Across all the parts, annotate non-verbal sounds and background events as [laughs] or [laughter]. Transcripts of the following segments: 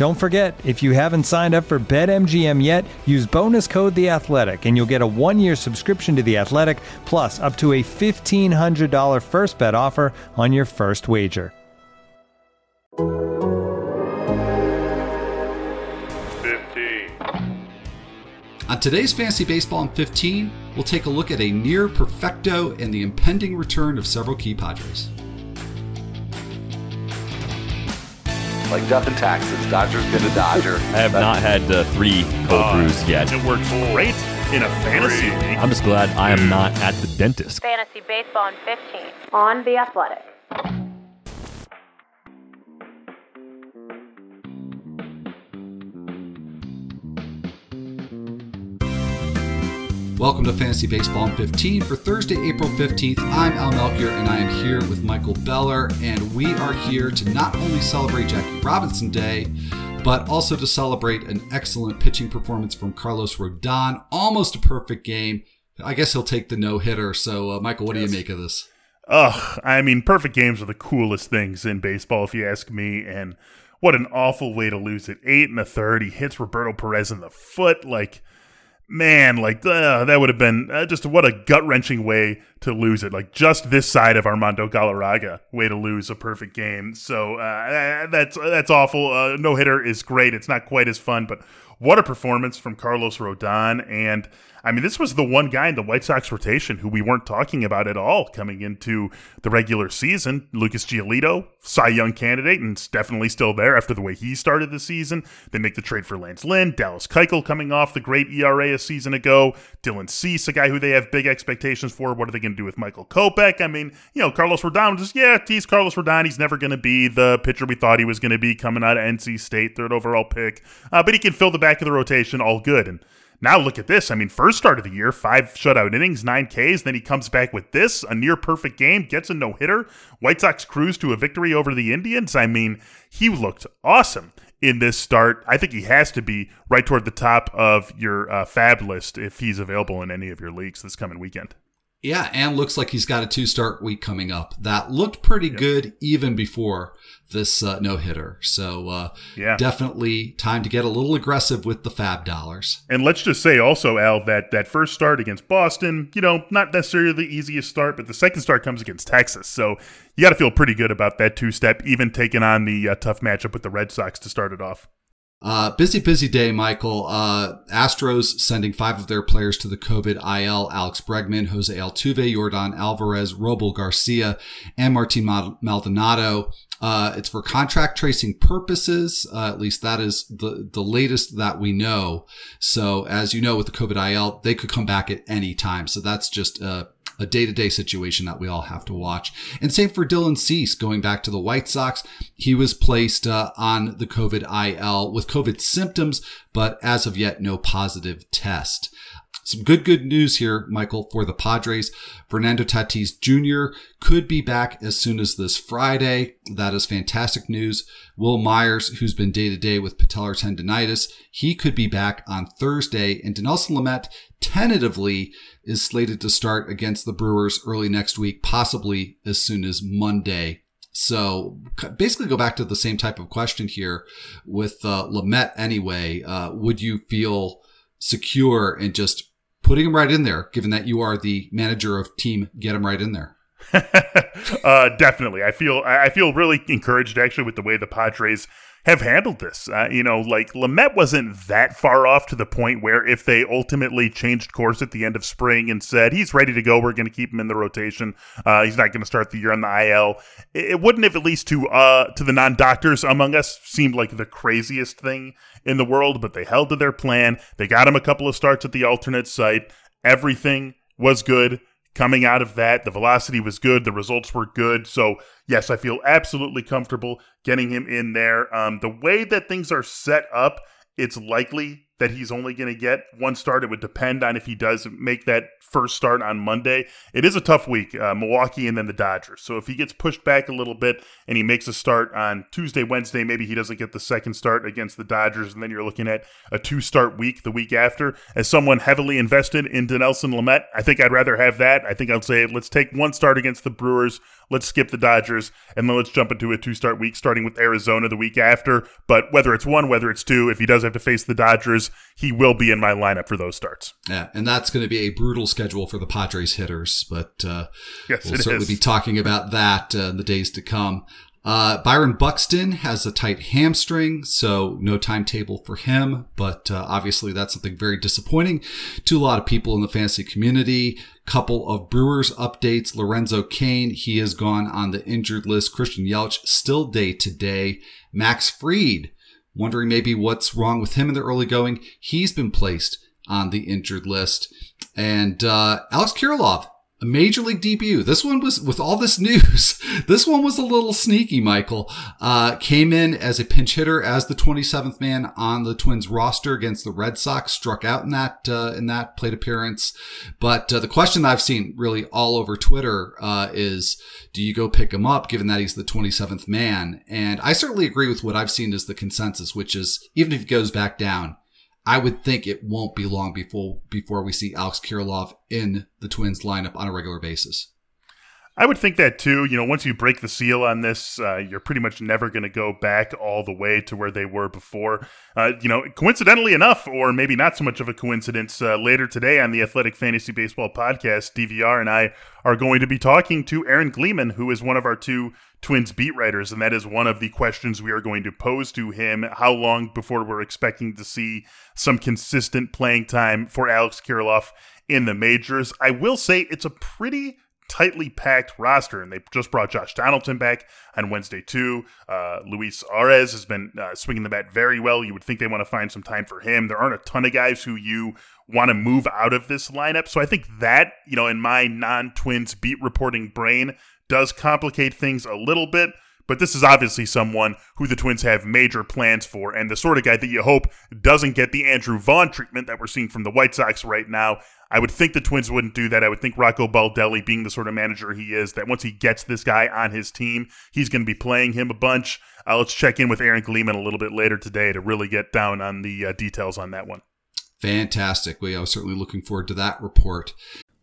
Don't forget, if you haven't signed up for BetMGM yet, use bonus code The Athletic, and you'll get a one-year subscription to The Athletic, plus up to a fifteen hundred dollar first bet offer on your first wager. Fifteen. On today's Fantasy Baseball in 15, we'll take a look at a near perfecto and the impending return of several key Padres. Like death and taxes. Dodger's been a Dodger. [laughs] I have not had the three cold Uh, brews yet. It works great in a fantasy league. I'm just glad I am not at the dentist. Fantasy Baseball in 15 on The Athletic. Welcome to Fantasy Baseball in 15 for Thursday, April 15th. I'm Al Melchior and I am here with Michael Beller, and we are here to not only celebrate Jackie Robinson Day, but also to celebrate an excellent pitching performance from Carlos Rodon. Almost a perfect game. I guess he'll take the no hitter. So, uh, Michael, what do you make of this? Ugh, I mean, perfect games are the coolest things in baseball, if you ask me. And what an awful way to lose it. Eight and a third. He hits Roberto Perez in the foot. Like, man, like uh, that would have been uh, just what a gut wrenching way to lose it. Like just this side of Armando Galarraga, way to lose a perfect game. So uh, that's that's awful. Uh, no hitter is great. It's not quite as fun, but what a performance from Carlos Rodon. And I mean, this was the one guy in the White Sox rotation who we weren't talking about at all coming into the regular season. Lucas Giolito, Cy Young candidate, and it's definitely still there after the way he started the season. They make the trade for Lance Lynn, Dallas Keuchel coming off the great ERA a season ago, Dylan Cease, a guy who they have big expectations for. What are they going to do with Michael Kopech? I mean, you know, Carlos Rodon just, yeah, he's Carlos Rodon. He's never going to be the pitcher we thought he was going to be coming out of NC State, third overall pick. Uh, but he can fill the back of the rotation all good. And now look at this. I mean, first start of the year, five shutout innings, nine Ks. Then he comes back with this, a near perfect game, gets a no hitter. White Sox cruise to a victory over the Indians. I mean, he looked awesome in this start. I think he has to be right toward the top of your uh, FAAB list if he's available in any of your leagues this coming weekend. Yeah, and looks like he's got a two start week coming up. That looked pretty yep. good even before this uh, no hitter. So, uh, yeah, definitely time to get a little aggressive with the FAAB dollars. And let's just say also, Al, that that first start against Boston, you know, not necessarily the easiest start, but the second start comes against Texas. So you got to feel pretty good about that two step, even taking on the uh, tough matchup with the Red Sox to start it off. Uh, busy, busy day, Michael. Uh, Astros sending five of their players to the COVID IL. Alex Bregman, Jose Altuve, Yordan Alvarez, Robel Garcia, and Martin Maldonado. Uh, it's for contact tracing purposes. Uh, at least that is the, the latest that we know. So as you know, with the COVID IL, they could come back at any time. So that's just, uh, a day to day situation that we all have to watch. And same for Dylan Cease going back to the White Sox. He was placed uh, on the COVID IL with COVID symptoms, but as of yet, no positive test. Some good, good news here, Michael, for the Padres. Fernando Tatis Jr. could be back as soon as this Friday. That is fantastic news. Wil Myers, who's been day to day with patellar tendonitis, he could be back on Thursday. And Dinelson Lamet tentatively is slated to start against the Brewers early next week, possibly as soon as Monday. So basically go back to the same type of question here with uh, Lamet anyway. Uh, would you feel secure and just putting him right in there, given that you are the manager of team, get him right in there? [laughs] uh, definitely. I feel I feel really encouraged actually with the way the Padres have handled this. Uh, you know, like Lamet wasn't that far off to the point where if they ultimately changed course at the end of spring and said he's ready to go, we're going to keep him in the rotation. Uh, he's not going to start the year on the IL. It, it wouldn't have at least to uh, to the non doctors among us seemed like the craziest thing in the world, but they held to their plan. They got him a couple of starts at the alternate site. Everything was good coming out of that. The velocity was good. The results were good. So, yes, I feel absolutely comfortable getting him in there. Um, the way that things are set up, it's likely that he's only going to get one start. It would depend on if he does make that first start on Monday. It is a tough week, uh, Milwaukee and then the Dodgers. So if he gets pushed back a little bit and he makes a start on Tuesday, Wednesday, maybe he doesn't get the second start against the Dodgers, and then you're looking at a two start week the week after. As someone heavily invested in Dinelson Lamet, I think I'd rather have that. I think I'd say let's take one start against the Brewers, let's skip the Dodgers, and then let's jump into a two start week starting with Arizona the week after. But whether it's one, whether it's two, if he does have to face the Dodgers, he will be in my lineup for those starts. Yeah, and that's going to be a brutal schedule for the Padres hitters, but uh, yes, we'll certainly is. be talking about that uh, in the days to come. Uh, Byron Buxton has a tight hamstring, so no timetable for him, but uh, obviously that's something very disappointing to a lot of people in the fantasy community. Couple of Brewers updates. Lorenzo Cain, he has gone on the injured list. Christian Yelich still day to day. Max Fried, wondering maybe what's wrong with him in the early going. He's been placed on the injured list. And uh, Alex Kirilloff, a major league debut. This one was with all this news. [laughs] This one was a little sneaky. Michael uh, came in as a pinch hitter as the 27th man on the Twins roster against the Red Sox. Struck out in that uh, in that plate appearance. But uh, the question that I've seen really all over Twitter uh, is, do you go pick him up, given that he's the 27th man? And I certainly agree with what I've seen as the consensus, which is even if he goes back down, I would think it won't be long before before we see Alex Kirilloff in the Twins lineup on a regular basis. I would think that too. You know, once you break the seal on this, uh, you're pretty much never going to go back all the way to where they were before. Uh, you know, coincidentally enough, or maybe not so much of a coincidence, uh, later today on the Athletic Fantasy Baseball podcast, DVR and I are going to be talking to Aaron Gleeman, who is one of our two Twins beat writers, and that is one of the questions we are going to pose to him. How long before we're expecting to see some consistent playing time for Alex Kirilloff in the majors? I will say it's a pretty tightly packed roster, and they just brought Josh Donaldson back on Wednesday too. Uh, Luis Arraez has been uh, swinging the bat very well. You would think they want to find some time for him. There aren't a ton of guys who you want to move out of this lineup, so I think that you know, in my non-Twins beat reporting brain, does complicate things a little bit, but this is obviously someone who the Twins have major plans for, and the sort of guy that you hope doesn't get the Andrew Vaughn treatment that we're seeing from the White Sox right now. I would think the Twins wouldn't do that. I would think Rocco Baldelli, being the sort of manager he is, that once he gets this guy on his team, he's going to be playing him a bunch. Uh, let's check in with Aaron Gleeman a little bit later today to really get down on the uh, details on that one. Fantastic. We are certainly looking forward to that report.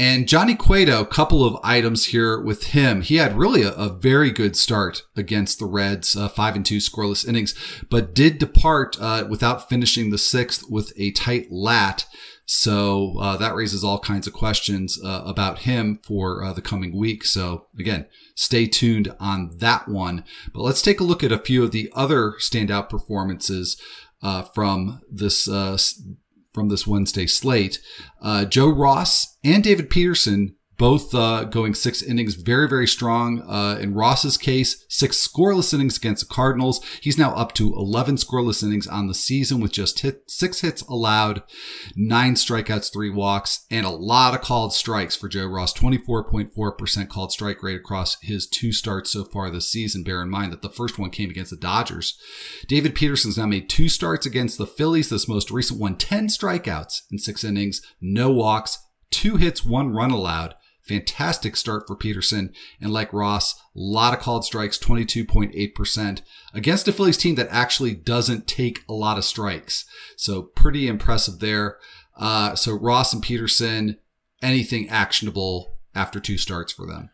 And Johnny Cueto, a couple of items here with him. He had really a, a very good start against the Reds, uh, five and two scoreless innings, but did depart uh, without finishing the sixth with a tight lat. So uh, that raises all kinds of questions uh, about him for uh, the coming week. So again, stay tuned on that one. But let's take a look at a few of the other standout performances uh, from this from this Wednesday slate. Uh, Joe Ross and David Peterson both uh, going six innings, very, very strong. Uh, in Ross's case, six scoreless innings against the Cardinals. He's now up to 11 scoreless innings on the season with just hit, six hits allowed, nine strikeouts, three walks, and a lot of called strikes for Joe Ross. 24.4% called strike rate across his two starts so far this season. Bear in mind that the first one came against the Dodgers. David Peterson's now made two starts against the Phillies. This most recent one, 10 strikeouts in six innings, no walks, two hits, one run allowed. Fantastic start for Peterson. And like Ross, a lot of called strikes, 22.8% against a Phillies team that actually doesn't take a lot of strikes. So pretty impressive there. Uh, so Ross and Peterson, anything actionable after two starts for them?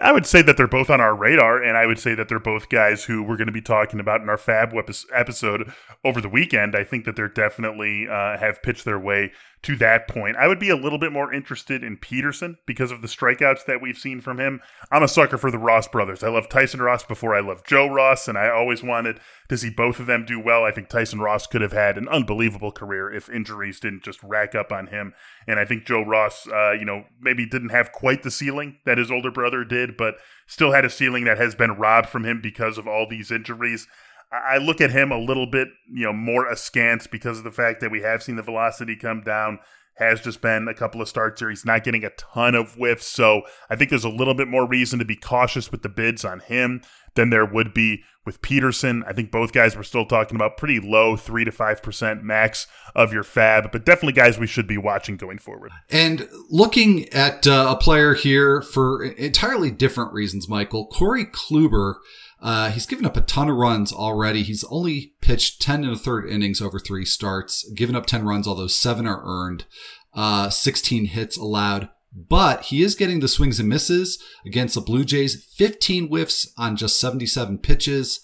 I would say that they're both on our radar, and I would say that they're both guys who we're going to be talking about in our FAAB episode over the weekend. I think that they're definitely uh, have pitched their way to that point. I would be a little bit more interested in Peterson because of the strikeouts that we've seen from him. I'm a sucker for the Ross brothers. I love Tyson Ross before I love Joe Ross, and I always wanted to see both of them do well. I think Tyson Ross could have had an unbelievable career if injuries didn't just rack up on him. And I think Joe Ross, uh, you know, maybe didn't have quite the ceiling that his older brother did, but still had a ceiling that has been robbed from him because of all these injuries. I look at him a little bit, you know, more askance because of the fact that we have seen the velocity come down. Has just been a couple of starts here. He's not getting a ton of whiffs, so I think there's a little bit more reason to be cautious with the bids on him than there would be with Peterson. I think both guys were still talking about pretty low, three to five percent max of your FAAB, but definitely guys we should be watching going forward. And looking at uh, a player here for entirely different reasons, Michael Corey Kluber uh, he's given up a ton of runs already. He's only pitched 10 and a third innings over three starts, given up 10 runs, although seven are earned, uh, 16 hits allowed. But he is getting the swings and misses against the Blue Jays, 15 whiffs on just 77 pitches.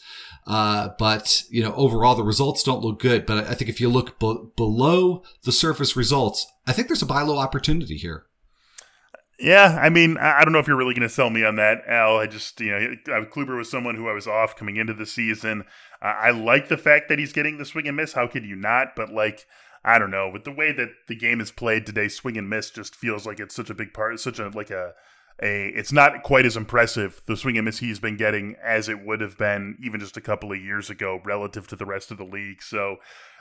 Uh, but you know, overall the results don't look good. But I think if you look be- below the surface results, I think there's a buy low opportunity here. Yeah, I mean, I don't know if you're really going to sell me on that, Al. I just, you know, Kluber was someone who I was off coming into the season. Uh, I like the fact that he's getting the swing and miss. How could you not? But like, I don't know, with the way that the game is played today, swing and miss just feels like it's such a big part. Such a like a a. It's not quite as impressive the swing and miss he's been getting as it would have been even just a couple of years ago relative to the rest of the league. So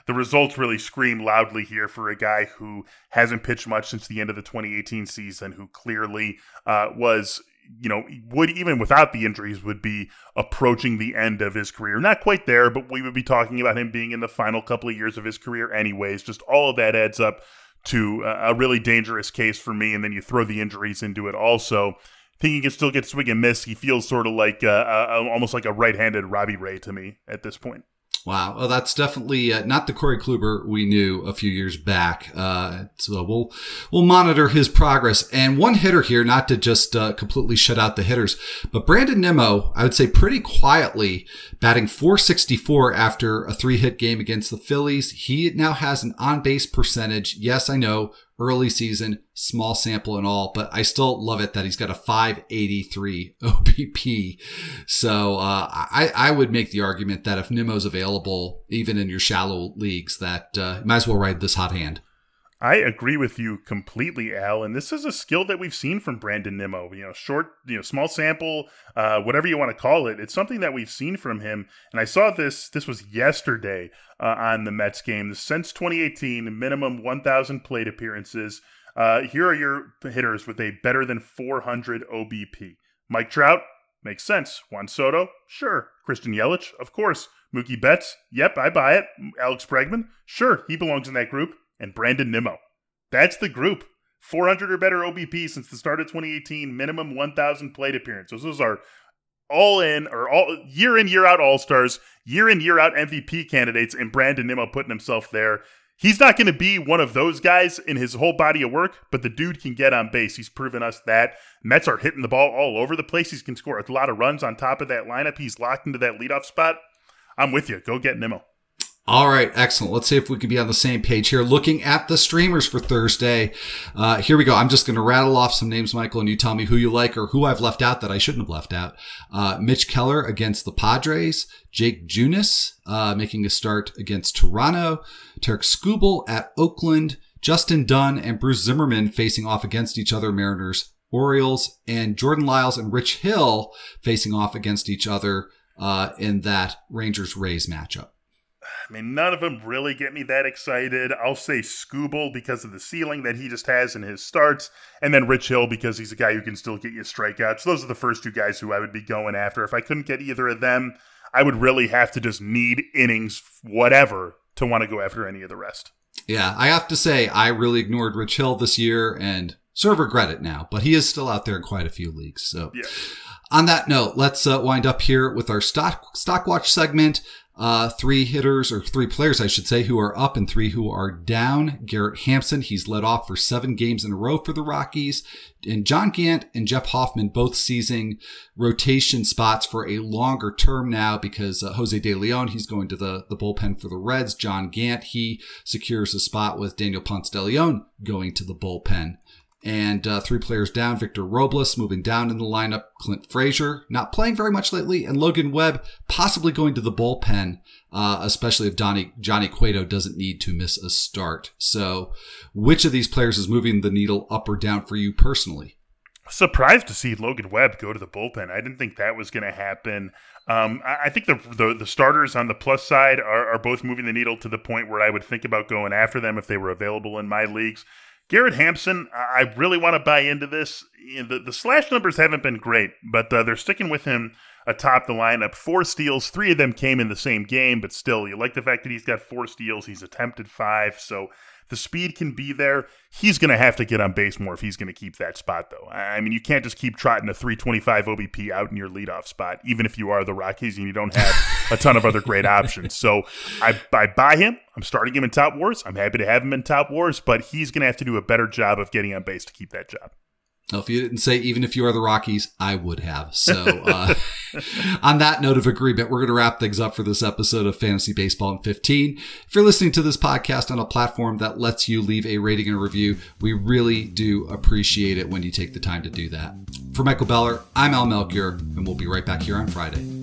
the results really scream loudly here for a guy who hasn't pitched much since the end of the 2018 season, who clearly uh, was you know, would even without the injuries would be approaching the end of his career. Not quite there, but we would be talking about him being in the final couple of years of his career anyways. Just all of that adds up to a really dangerous case for me. And then you throw the injuries into it also. I think he can still get swing and miss. He feels sort of like uh, uh, almost like a right-handed Robbie Ray to me at this point. Wow. Well, that's definitely uh, not the Corey Kluber we knew a few years back. Uh, so we'll, we'll monitor his progress. And one hitter here, not to just uh, completely shut out the hitters, but Brandon Nimmo, I would say pretty quietly batting 464 after a three hit game against the Phillies. He now has an on base percentage. Yes, I know early season, small sample and all, but I still love it that he's got a 583 [laughs] OBP. So uh, I, I would make the argument that if Nimmo's available, even in your shallow leagues, that uh, might as well ride this hot hand. I agree with you completely, Al. And this is a skill that we've seen from Brandon Nimmo. You know, short, you know, small sample, uh, whatever you want to call it. It's something that we've seen from him. And I saw this. This was yesterday uh, on the Mets game. Since 2018, minimum 1,000 plate appearances. Uh, here are your hitters with a better than 400 OBP. Mike Trout makes sense. Juan Soto, sure. Christian Yelich, of course. Mookie Betts, yep, I buy it. Alex Bregman, sure, he belongs in that group and Brandon Nimmo. That's the group. 400 or better OBP since the start of 2018, minimum 1,000 plate appearances. Those are all in or all year in year out All Stars, year in year out MVP candidates, and Brandon Nimmo putting himself there. He's not going to be one of those guys in his whole body of work, but the dude can get on base. He's proven us that. Mets are hitting the ball all over the place. He can score a lot of runs on top of that lineup. He's locked into that leadoff spot. I'm with you. Go get Nimmo. All right, excellent. Let's see if we can be on the same page here. Looking at the streamers for Thursday. Uh, here we go. I'm just going to rattle off some names, Michael, and you tell me who you like or who I've left out that I shouldn't have left out. Uh, Mitch Keller against the Padres. Jake Junis uh, making a start against Toronto. Tarik Skubal at Oakland. Justin Dunn and Bruce Zimmermann facing off against each other. Mariners, Orioles, and Jordan Lyles and Rich Hill facing off against each other uh, in that Rangers Rays matchup. I mean, none of them really get me that excited. I'll say Skubal because of the ceiling that he just has in his starts, and then Rich Hill because he's a guy who can still get you strikeouts. Those are the first two guys who I would be going after. If I couldn't get either of them, I would really have to just need innings, whatever, to want to go after any of the rest. Yeah, I have to say, I really ignored Rich Hill this year, and sort of regret it now, but he is still out there in quite a few leagues. So, Yeah. on that note, let's uh, wind up here with our stock stock watch segment. Uh, three hitters or three players, I should say, who are up and three who are down. Garrett Hampson, he's led off for seven games in a row for the Rockies. And John Gant and Jeff Hoffman both seizing rotation spots for a longer term now because uh, Jose De Leon, he's going to the, the bullpen for the Reds. John Gant, he secures a spot with Daniel Ponce de Leon going to the bullpen. And uh, three players down, Victor Robles moving down in the lineup, Clint Frazier not playing very much lately, and Logan Webb possibly going to the bullpen, uh, especially if Donnie, Johnny Cueto doesn't need to miss a start. So, which of these players is moving the needle up or down for you personally? surprised to see Logan Webb go to the bullpen. I didn't think that was going to happen. Um, I, I think the, the the starters on the plus side are, are both moving the needle to the point where I would think about going after them if they were available in my leagues. Garrett Hampson, I really want to buy into this. The, the slash numbers haven't been great, but uh, they're sticking with him atop the lineup. Four steals, three of them came in the same game, but still, you like the fact that he's got four steals. He's attempted five, so the speed can be there. He's going to have to get on base more if he's going to keep that spot, though. I mean, you can't just keep trotting a 325 OBP out in your leadoff spot, even if you are the Rockies and you don't have a ton of other great options. So I, I buy him. I'm starting him in Tout Wars. I'm happy to have him in Tout Wars, but he's going to have to do a better job of getting on base to keep that job. Well, if you didn't say even if you are the Rockies, I would have. So, uh, [laughs] on that note of agreement, we're going to wrap things up for this episode of Fantasy Baseball in 15. If you're listening to this podcast on a platform that lets you leave a rating and a review, we really do appreciate it when you take the time to do that. For Michael Beller, I'm Al Melchior, and we'll be right back here on Friday.